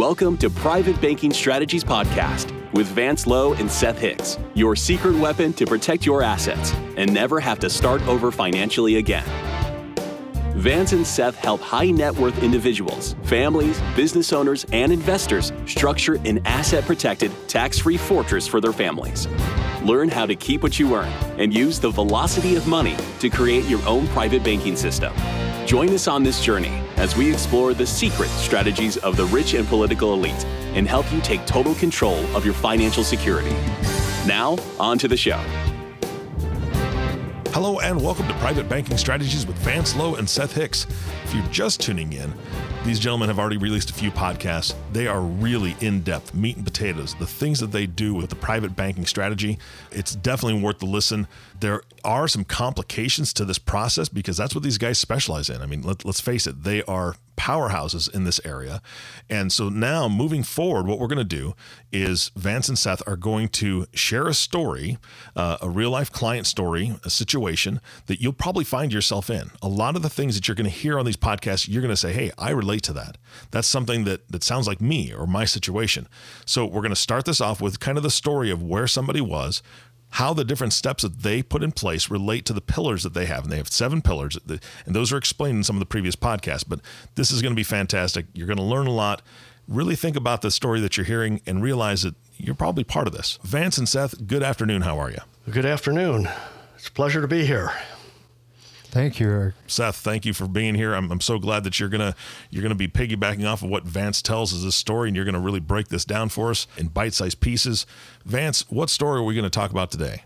Welcome to Private Banking Strategies Podcast with Vance Lowe and Seth Hicks, your secret weapon to protect your assets and never have to start over financially again. Vance and Seth help high net worth individuals, families, business owners, and investors structure an asset protected, tax free fortress for their families. Learn how to keep what you earn and use the velocity of money to create your own private banking system. Join us on this journey as we explore the secret strategies of the rich and political elite and help you take total control of your financial security. Now, on to the show. Hello and welcome to Private Banking Strategies with Vance Lowe and Seth Hicks. If you're just tuning in, these gentlemen have already released a few podcasts. They are really in depth, meat and potatoes, the things that they do with the private banking strategy. It's definitely worth the listen. There are some complications to this process because that's what these guys specialize in. I mean, let, us face it, they are powerhouses in this area. And so now moving forward, what we're going to do is Vance and Seth are going to share a story, uh, a real life client story, a situation that you'll probably find yourself in. A lot of the things that you're going to hear on these podcasts, you're going to say, hey, I relate to that. That's something that, that sounds like me or my situation. So we're going to start this off with kind of the story of where somebody was, how the different steps that they put in place relate to the pillars that they have. And they have seven pillars, and those are explained in some of the previous podcasts. But this is going to be fantastic. You're going to learn a lot. Really think about the story that you're hearing and realize that you're probably part of this. Vance and Seth, good afternoon. How are you? Good afternoon. It's a pleasure to be here. Thank you, Eric. Seth, thank you for being here. I'm, I'm so glad that you're gonna you're gonna be piggybacking off of what Vance tells us this story, and you're gonna really break this down for us in bite-sized pieces. Vance, what story are we gonna talk about today?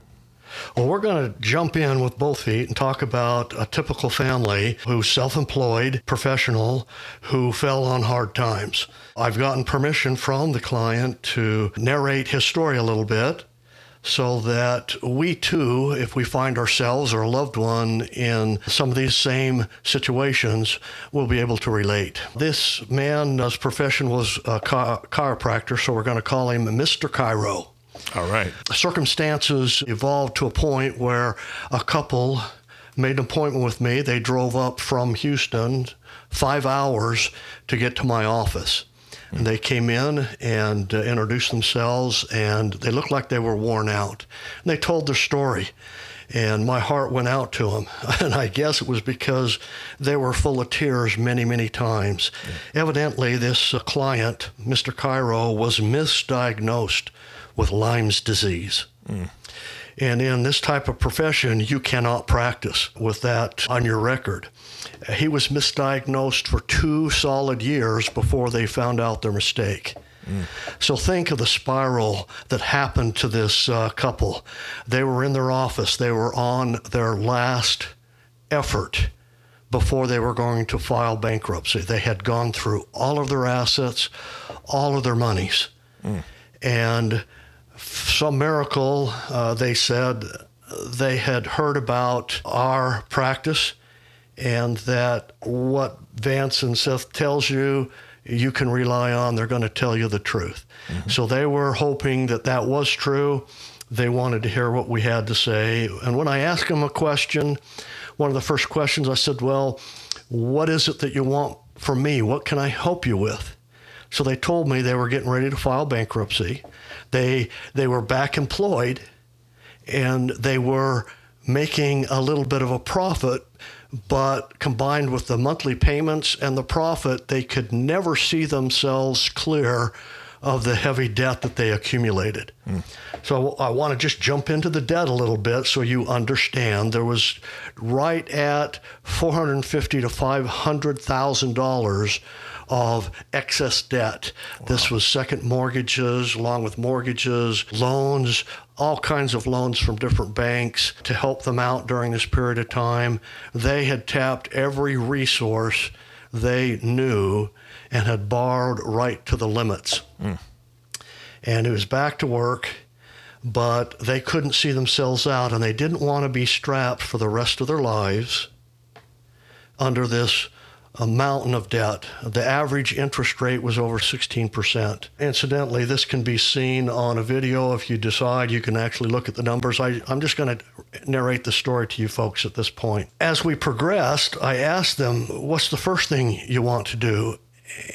Well, we're going to jump in with both feet and talk about a typical family who's self employed, professional, who fell on hard times. I've gotten permission from the client to narrate his story a little bit so that we too, if we find ourselves or a loved one in some of these same situations, will be able to relate. This man's profession was a chiropractor, so we're going to call him Mr. Chiro. All right. Circumstances evolved to a point where a couple made an appointment with me. They drove up from Houston five hours to get to my office. And they came in and uh, introduced themselves, and they looked like they were worn out. And they told their story, and my heart went out to them. And I guess it was because they were full of tears many, many times. Yeah. Evidently, this uh, client, Mr. Chiro, was misdiagnosed with Lyme's disease. Mm. And in this type of profession, you cannot practice with that on your record. He was misdiagnosed for two solid years before they found out their mistake. Mm. So think of the spiral that happened to this uh, couple. They were in their office, they were on their last effort before they were going to file bankruptcy. They had gone through all of their assets, all of their monies. Mm. And some miracle, uh, they said they had heard about our practice and that what Vance and Seth tells you, you can rely on. They're going to tell you the truth. Mm-hmm. So they were hoping that that was true. They wanted to hear what we had to say. And when I asked them a question, one of the first questions I said, Well, what is it that you want from me? What can I help you with? So they told me they were getting ready to file bankruptcy. They, they were back employed and they were making a little bit of a profit but combined with the monthly payments and the profit, they could never see themselves clear of the heavy debt that they accumulated. Mm. So I want to just jump into the debt a little bit so you understand. There was right at 450 to 500 thousand dollars of excess debt. Wow. This was second mortgages, along with mortgages, loans, all kinds of loans from different banks to help them out during this period of time. They had tapped every resource they knew and had borrowed right to the limits. Mm. And it was back to work, but they couldn't see themselves out and they didn't want to be strapped for the rest of their lives under this a mountain of debt. The average interest rate was over 16%. Incidentally, this can be seen on a video. If you decide, you can actually look at the numbers. I, am just going to narrate the story to you folks at this point. As we progressed, I asked them, What's the first thing you want to do?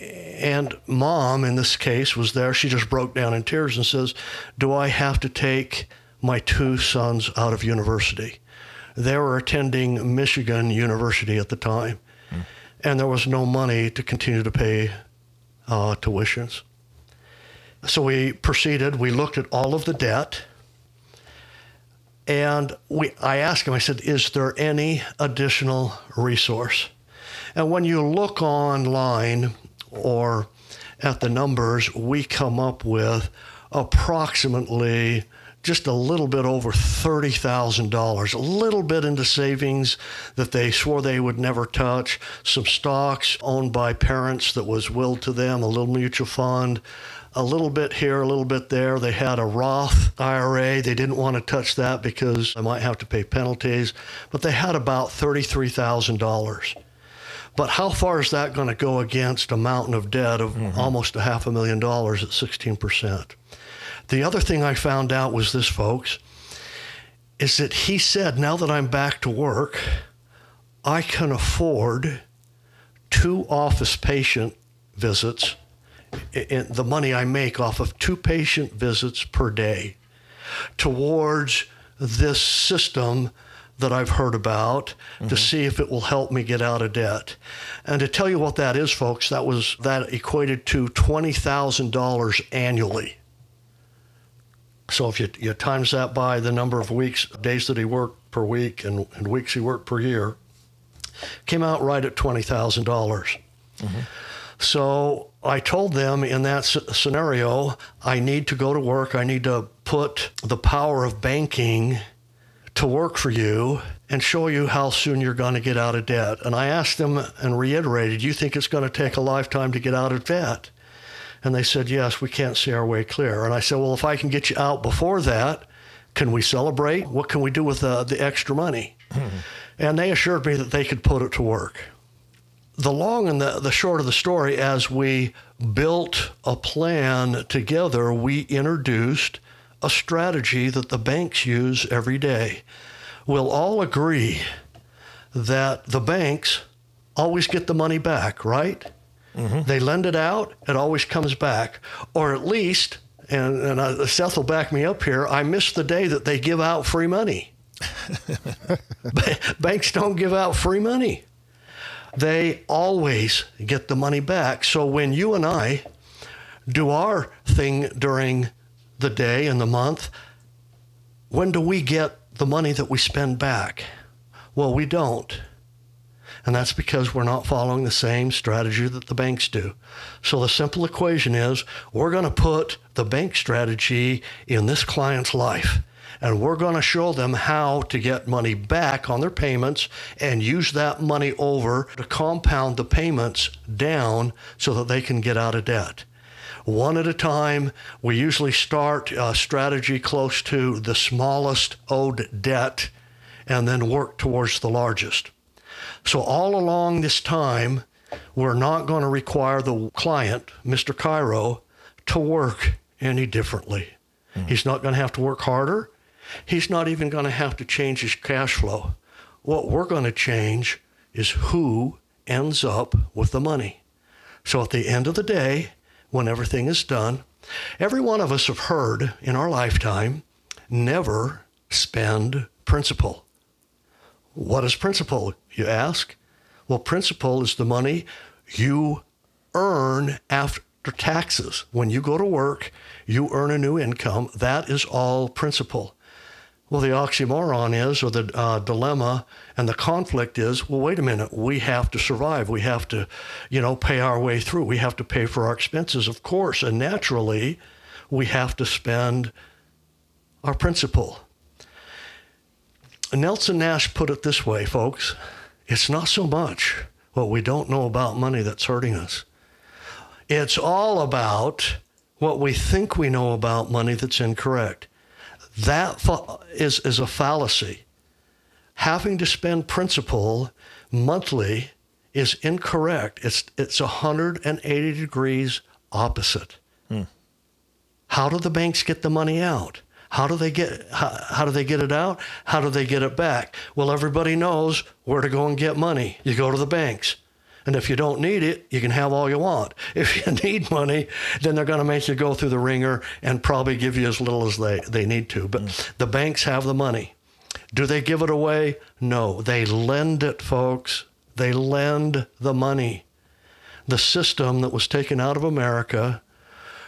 And mom, in this case, was there. She just broke down in tears and says, Do I have to take my two sons out of university? They were attending Michigan University at the time. And there was no money to continue to pay uh, tuitions. So we proceeded, we looked at all of the debt. And we, I asked him, I said, is there any additional resource? And when you look online or at the numbers, we come up with approximately just a little bit over $30,000, a little bit into savings that they swore they would never touch, some stocks owned by parents that was willed to them, a little mutual fund, a little bit here, a little bit there. They had a Roth IRA. They didn't want to touch that because they might have to pay penalties, but they had about $33,000. But how far is that going to go against a mountain of debt of mm-hmm. almost a half a million dollars at 16%? The other thing I found out was this, folks, is that he said, now that I'm back to work, I can afford two office patient visits in the money I make off of two patient visits per day towards this system that I've heard about mm-hmm. to see if it will help me get out of debt. And to tell you what that is, folks, that was that equated to $20,000 annually. So if you, you times that by the number of weeks, days that he worked per week and, and weeks he worked per year, came out right at $20,000. Mm-hmm. So I told them in that scenario, I need to go to work. I need to put the power of banking to work for you and show you how soon you're going to get out of debt. And I asked them and reiterated, You think it's going to take a lifetime to get out of debt? And they said, Yes, we can't see our way clear. And I said, Well, if I can get you out before that, can we celebrate? What can we do with uh, the extra money? Mm-hmm. And they assured me that they could put it to work the long and the, the short of the story, as we built a plan together, we introduced a strategy that the banks use every day. We'll all agree that the banks always get the money back, right? Mm-hmm. They lend it out, it always comes back. Or at least, and, and uh, Seth will back me up here, I miss the day that they give out free money. Banks don't give out free money they always get the money back. So when you and I do our thing during the day and the month, when do we get the money that we spend back? Well, we don't. And that's because we're not following the same strategy that the banks do. So the simple equation is we're going to put the bank strategy in this client's life and we're going to show them how to get money back on their payments and use that money over to compound the payments down so that they can get out of debt. One at a time, we usually start a strategy close to the smallest owed debt and then work towards the largest. So, all along this time, we're not going to require the client, Mr. Chiro, to work any differently. Mm-hmm. He's not going to have to work harder. He's not even going to have to change his cash flow. What we're going to change is who ends up with the money. So at the end of the day, when everything is done, every one of us have heard in our lifetime never spend principal. What is principal, you ask? Well, principal is the money you earn after taxes. When you go to work, you earn a new income. That is all principal. Well, the oxymoron is, or the uh, dilemma and the conflict is, well, wait a minute, we have to survive. We have to, you know, pay our way through. We have to pay for our expenses, of course. And naturally, we have to spend our principal. Nelson Nash put it this way, folks it's not so much what we don't know about money that's hurting us, it's all about what we think we know about money that's incorrect. That is, is a fallacy. Having to spend principal monthly is incorrect. It's, it's 180 degrees opposite. Hmm. How do the banks get the money out? How do they get how, how, do they get it out? How do they get it back? Well, everybody knows where to go and get money. You go to the banks. And if you don't need it, you can have all you want. If you need money, then they're going to make you go through the ringer and probably give you as little as they, they need to. But mm. the banks have the money. Do they give it away? No. They lend it, folks. They lend the money. The system that was taken out of America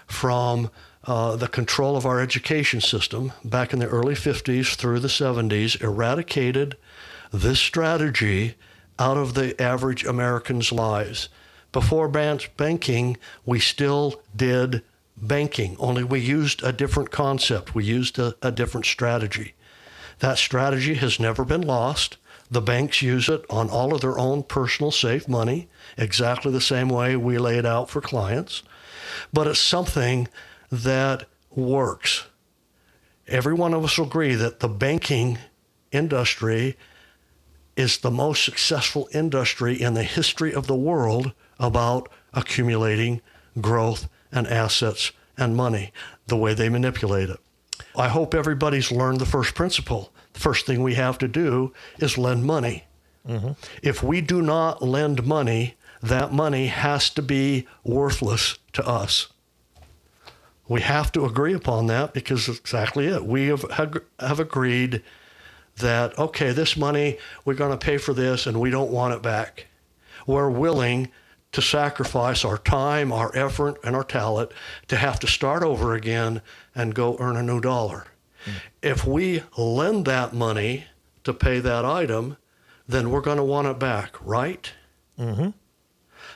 from uh, the control of our education system back in the early 50s through the 70s eradicated this strategy out of the average American's lives. Before banking, we still did banking, only we used a different concept. We used a, a different strategy. That strategy has never been lost. The banks use it on all of their own personal safe money, exactly the same way we lay it out for clients. But it's something that works. Every one of us will agree that the banking industry is the most successful industry in the history of the world about accumulating growth and assets and money, the way they manipulate it. I hope everybody's learned the first principle. The first thing we have to do is lend money. Mm-hmm. If we do not lend money, that money has to be worthless to us. We have to agree upon that because it's exactly it. We have, have agreed that, okay, this money, we're going to pay for this and we don't want it back. We're willing to sacrifice our time, our effort, and our talent to have to start over again and go earn a new dollar. Mm. If we lend that money to pay that item, then we're going to want it back, right? Mm-hmm.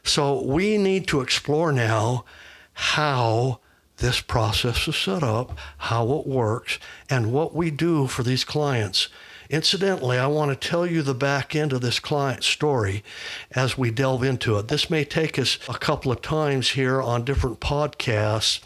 So we need to explore now how this process is set up, how it works, and what we do for these clients. Incidentally, I want to tell you the back end of this client story as we delve into it. This may take us a couple of times here on different podcasts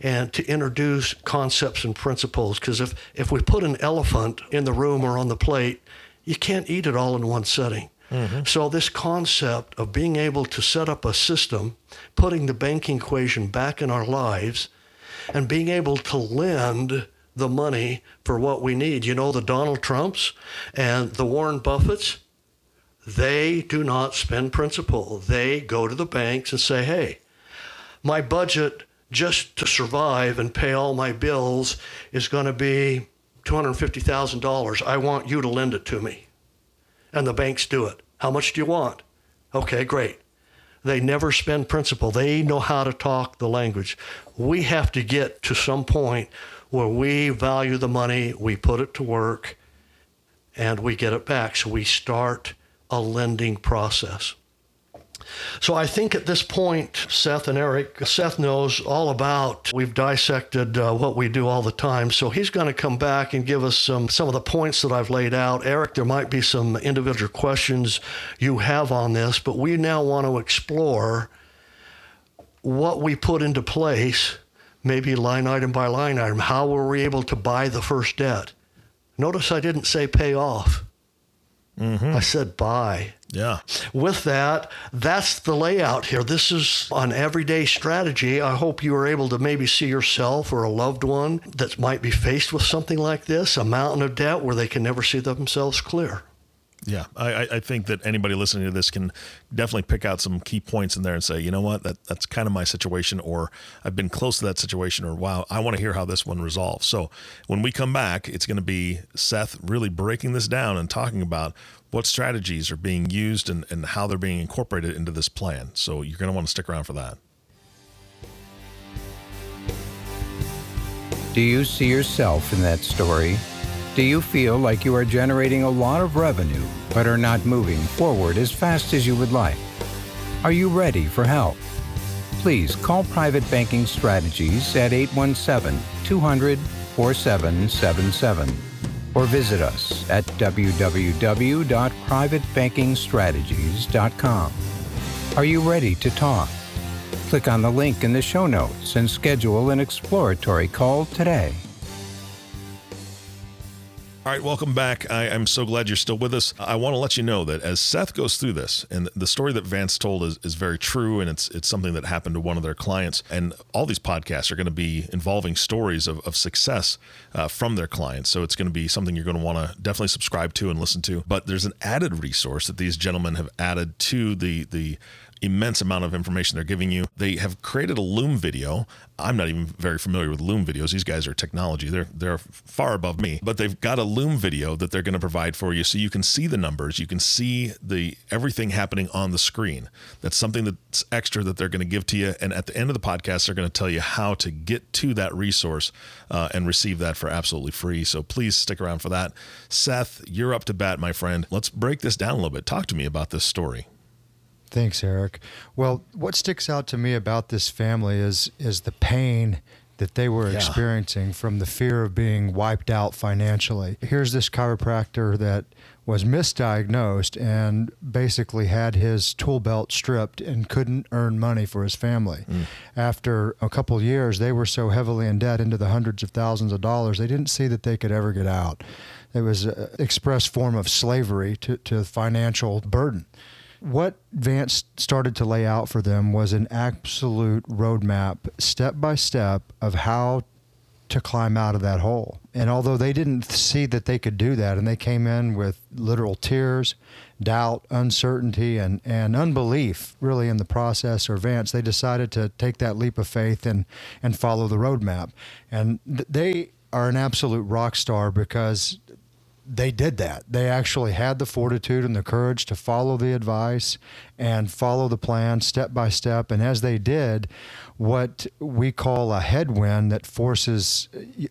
and to introduce concepts and principles because if, if we put an elephant in the room or on the plate, you can't eat it all in one setting. Mm-hmm. So, this concept of being able to set up a system, putting the banking equation back in our lives, and being able to lend the money for what we need. You know, the Donald Trumps and the Warren Buffetts, they do not spend principal. They go to the banks and say, hey, my budget just to survive and pay all my bills is going to be $250,000. I want you to lend it to me and the banks do it. How much do you want? Okay, great. They never spend principal. They know how to talk the language. We have to get to some point where we value the money, we put it to work, and we get it back. So we start a lending process. So I think at this point, Seth and Eric, Seth knows all about, we've dissected uh, what we do all the time. So he's going to come back and give us some, some of the points that I've laid out. Eric, there might be some individual questions you have on this, but we now want to explore what we put into place, maybe line item by line item. How were we able to buy the first debt? Notice I didn't say pay off. Mm-hmm. I said buy. Yeah. With that, that's the layout here. This is an everyday strategy. I hope you are able to maybe see yourself or a loved one that might be faced with something like this, a mountain of debt where they can never see themselves clear. Yeah, I, I think that anybody listening to this can definitely pick out some key points in there and say, you know what, that that's kind of my situation, or I've been close to that situation, or wow, I want to hear how this one resolves. So when we come back, it's going to be Seth really breaking this down and talking about what strategies are being used and, and how they're being incorporated into this plan. So you're going to want to stick around for that. Do you see yourself in that story? Do you feel like you are generating a lot of revenue but are not moving forward as fast as you would like? Are you ready for help? Please call Private Banking Strategies at 817 200 4777 or visit us at www.privatebankingstrategies.com. Are you ready to talk? Click on the link in the show notes and schedule an exploratory call today. All right, welcome back. I, am so glad you're still with us. I want to let you know that as Seth goes through this, and the story that Vance told is, is very true, and it's it's something that happened to one of their clients. And all these podcasts are going to be involving stories of, of success uh, from their clients. So it's going to be something you're going to want to definitely subscribe to and listen to. But there's an added resource that these gentlemen have added to the the immense amount of information they're giving you. They have created a Loom video. I'm not even very familiar with Loom videos. These guys are technology. They're they're far above me. But they've got a Loom video that they're going to provide for you so you can see the numbers, you can see the everything happening on the screen. That's something that's extra that they're going to give to you and at the end of the podcast they're going to tell you how to get to that resource uh, and receive that for absolutely free. So please stick around for that. Seth, you're up to bat, my friend. Let's break this down a little bit. Talk to me about this story. Thanks, Eric. Well, what sticks out to me about this family is is the pain that they were yeah. experiencing from the fear of being wiped out financially. Here's this chiropractor that was misdiagnosed and basically had his tool belt stripped and couldn't earn money for his family. Mm. After a couple of years, they were so heavily in debt into the hundreds of thousands of dollars, they didn't see that they could ever get out. It was an express form of slavery to, to financial burden. What Vance started to lay out for them was an absolute roadmap, step by step, of how to climb out of that hole. And although they didn't see that they could do that, and they came in with literal tears, doubt, uncertainty, and, and unbelief really in the process or Vance, they decided to take that leap of faith and, and follow the roadmap. And th- they are an absolute rock star because they did that. They actually had the fortitude and the courage to follow the advice and follow the plan step by step. And as they did, what we call a headwind that forces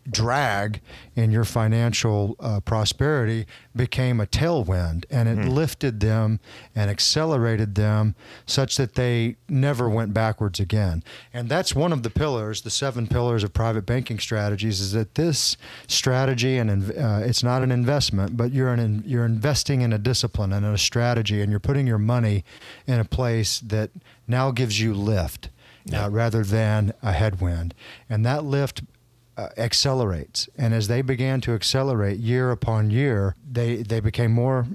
drag in your financial uh, prosperity became a tailwind and it mm. lifted them and accelerated them such that they never went backwards again. And that's one of the pillars, the seven pillars of private banking strategies, is that this strategy and uh, it's not an investment, but you're an, you're investing in a discipline and a strategy, and you're putting your money in a place that now gives you lift uh, rather than a headwind. And that lift uh, accelerates. And as they began to accelerate year upon year, they, they became more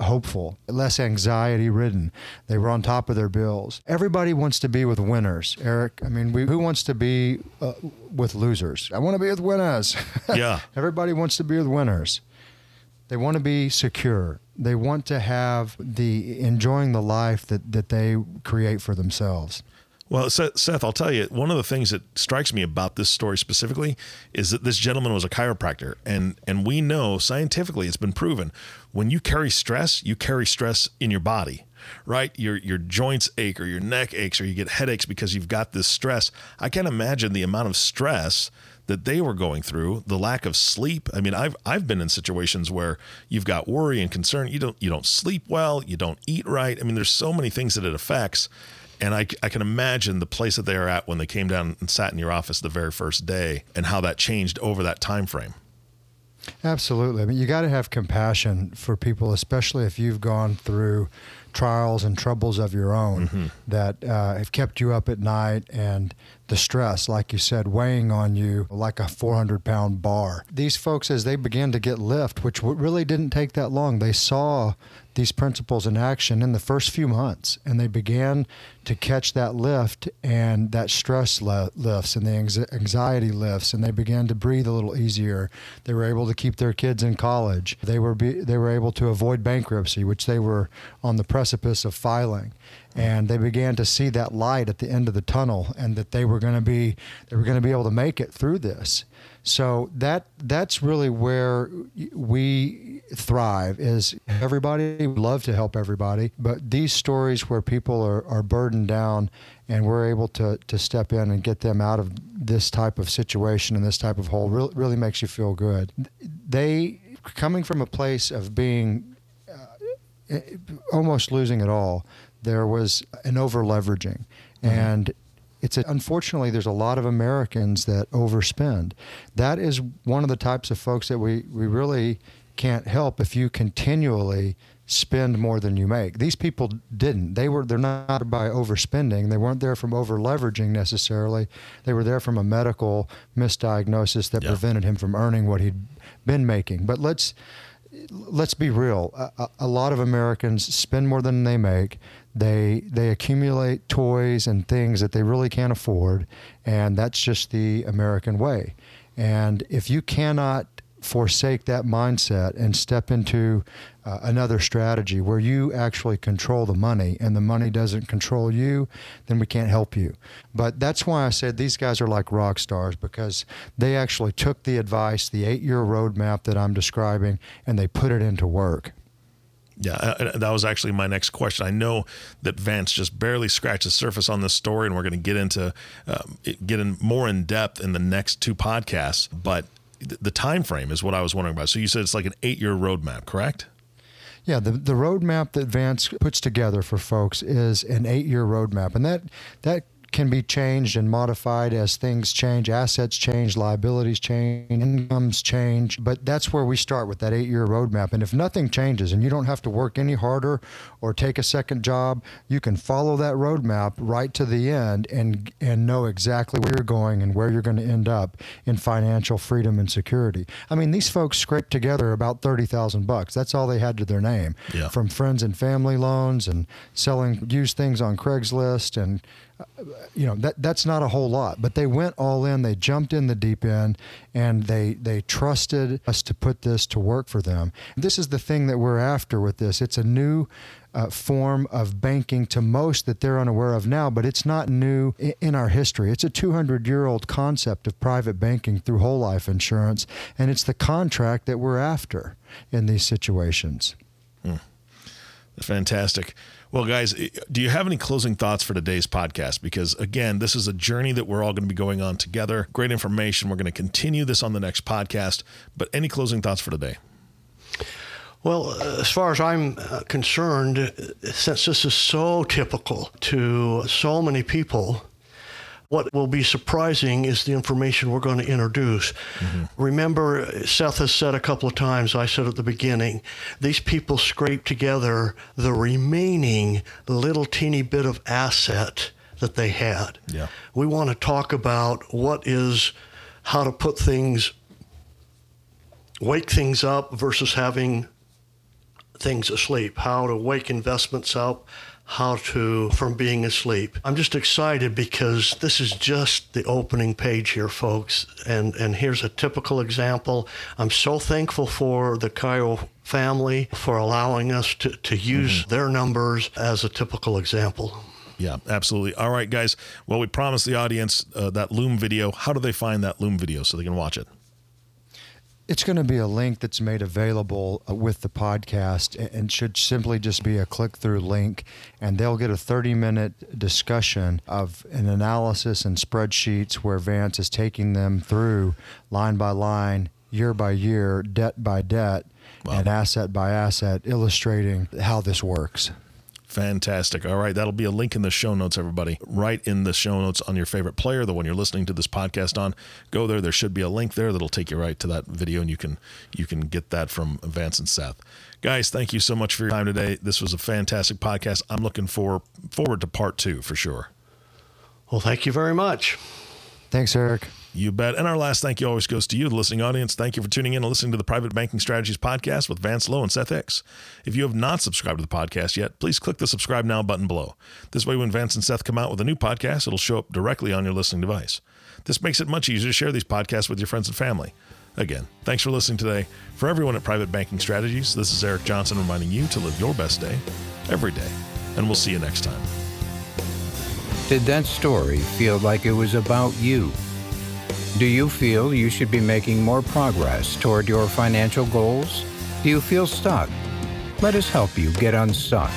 hopeful, less anxiety ridden. They were on top of their bills. Everybody wants to be with winners, Eric. I mean, we, who wants to be uh, with losers? I want to be with winners. Yeah. Everybody wants to be with winners. They want to be secure. They want to have the enjoying the life that, that they create for themselves. Well, Seth, I'll tell you, one of the things that strikes me about this story specifically is that this gentleman was a chiropractor. And, and we know scientifically, it's been proven when you carry stress, you carry stress in your body right? Your your joints ache or your neck aches or you get headaches because you've got this stress. I can't imagine the amount of stress that they were going through, the lack of sleep. I mean, I've I've been in situations where you've got worry and concern. You don't you don't sleep well, you don't eat right. I mean, there's so many things that it affects. And I, I can imagine the place that they are at when they came down and sat in your office the very first day and how that changed over that time frame. Absolutely. I mean, you got to have compassion for people, especially if you've gone through trials and troubles of your own mm-hmm. that uh, have kept you up at night and the stress, like you said, weighing on you like a 400 pound bar. These folks, as they began to get lift, which really didn't take that long, they saw these principles in action in the first few months and they began to catch that lift and that stress lifts and the anxiety lifts and they began to breathe a little easier. They were able to keep their kids in college. They were be, they were able to avoid bankruptcy which they were on the precipice of filing and they began to see that light at the end of the tunnel and that they were going to be they were going to be able to make it through this. So that that's really where we thrive is everybody we love to help everybody but these stories where people are, are burdened down and we're able to, to step in and get them out of this type of situation and this type of hole really, really makes you feel good. They coming from a place of being uh, almost losing it all there was an over leveraging. Mm-hmm. And it's a, unfortunately there's a lot of Americans that overspend. That is one of the types of folks that we, we really can't help if you continually spend more than you make. These people didn't. They were they're not by overspending. They weren't there from over leveraging necessarily. They were there from a medical misdiagnosis that yeah. prevented him from earning what he'd been making. But let's let's be real. A, a, lot of Americans spend more than they make. They they accumulate toys and things that they really can't afford, and that's just the American way. And if you cannot forsake that mindset and step into uh, another strategy where you actually control the money and the money doesn't control you, then we can't help you. But that's why I said these guys are like rock stars because they actually took the advice, the eight year roadmap that I'm describing, and they put it into work. Yeah, uh, that was actually my next question. I know that Vance just barely scratched the surface on this story, and we're going to get into um, get in more in depth in the next two podcasts. But the time frame is what I was wondering about. So you said it's like an eight year roadmap, correct? Yeah, the the roadmap that Vance puts together for folks is an eight year roadmap, and that that can be changed and modified as things change, assets change, liabilities change, incomes change. But that's where we start with that eight year roadmap. And if nothing changes and you don't have to work any harder or take a second job, you can follow that roadmap right to the end and and know exactly where you're going and where you're going to end up in financial freedom and security. I mean, these folks scraped together about thirty thousand bucks. That's all they had to their name yeah. from friends and family loans and selling used things on Craigslist and you know that that's not a whole lot but they went all in they jumped in the deep end and they they trusted us to put this to work for them this is the thing that we're after with this it's a new uh, form of banking to most that they're unaware of now, but it's not new in our history. It's a 200 year old concept of private banking through whole life insurance, and it's the contract that we're after in these situations. Hmm. Fantastic. Well, guys, do you have any closing thoughts for today's podcast? Because again, this is a journey that we're all going to be going on together. Great information. We're going to continue this on the next podcast. But any closing thoughts for today? Well, as far as I'm uh, concerned, since this is so typical to so many people, what will be surprising is the information we're going to introduce. Mm-hmm. Remember, Seth has said a couple of times, I said at the beginning, these people scrape together the remaining little teeny bit of asset that they had. Yeah. We want to talk about what is how to put things, wake things up versus having things asleep, how to wake investments up how to from being asleep. I'm just excited because this is just the opening page here, folks. And and here's a typical example. I'm so thankful for the Chiro family for allowing us to, to use mm-hmm. their numbers as a typical example. Yeah, absolutely. All right, guys. Well, we promised the audience uh, that Loom video. How do they find that Loom video so they can watch it? It's going to be a link that's made available uh, with the podcast and should simply just be a click through link. And they'll get a 30 minute discussion of an analysis and spreadsheets where Vance is taking them through line by line, year by year, debt by debt, wow. and asset by asset, illustrating how this works. Fantastic. All right. That'll be a link in the show notes, everybody. Right in the show notes on your favorite player, the one you're listening to this podcast on. Go there. There should be a link there that'll take you right to that video and you can you can get that from Vance and Seth. Guys, thank you so much for your time today. This was a fantastic podcast. I'm looking for forward to part two for sure. Well, thank you very much. Thanks, Eric. You bet. And our last thank you always goes to you, the listening audience. Thank you for tuning in and listening to the Private Banking Strategies podcast with Vance Lowe and Seth Hicks. If you have not subscribed to the podcast yet, please click the subscribe now button below. This way, when Vance and Seth come out with a new podcast, it'll show up directly on your listening device. This makes it much easier to share these podcasts with your friends and family. Again, thanks for listening today. For everyone at Private Banking Strategies, this is Eric Johnson reminding you to live your best day every day. And we'll see you next time. Did that story feel like it was about you? Do you feel you should be making more progress toward your financial goals? Do you feel stuck? Let us help you get unstuck.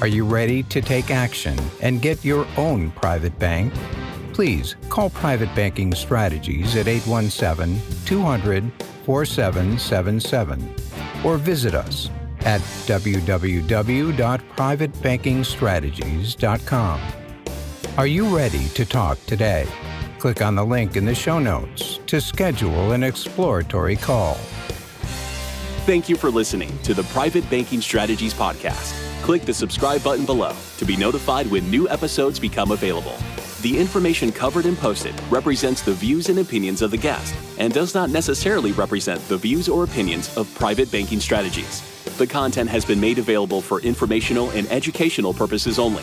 Are you ready to take action and get your own private bank? Please call Private Banking Strategies at 817 200 4777 or visit us at www.privatebankingstrategies.com. Are you ready to talk today? Click on the link in the show notes to schedule an exploratory call. Thank you for listening to the Private Banking Strategies Podcast. Click the subscribe button below to be notified when new episodes become available. The information covered and posted represents the views and opinions of the guest and does not necessarily represent the views or opinions of private banking strategies. The content has been made available for informational and educational purposes only.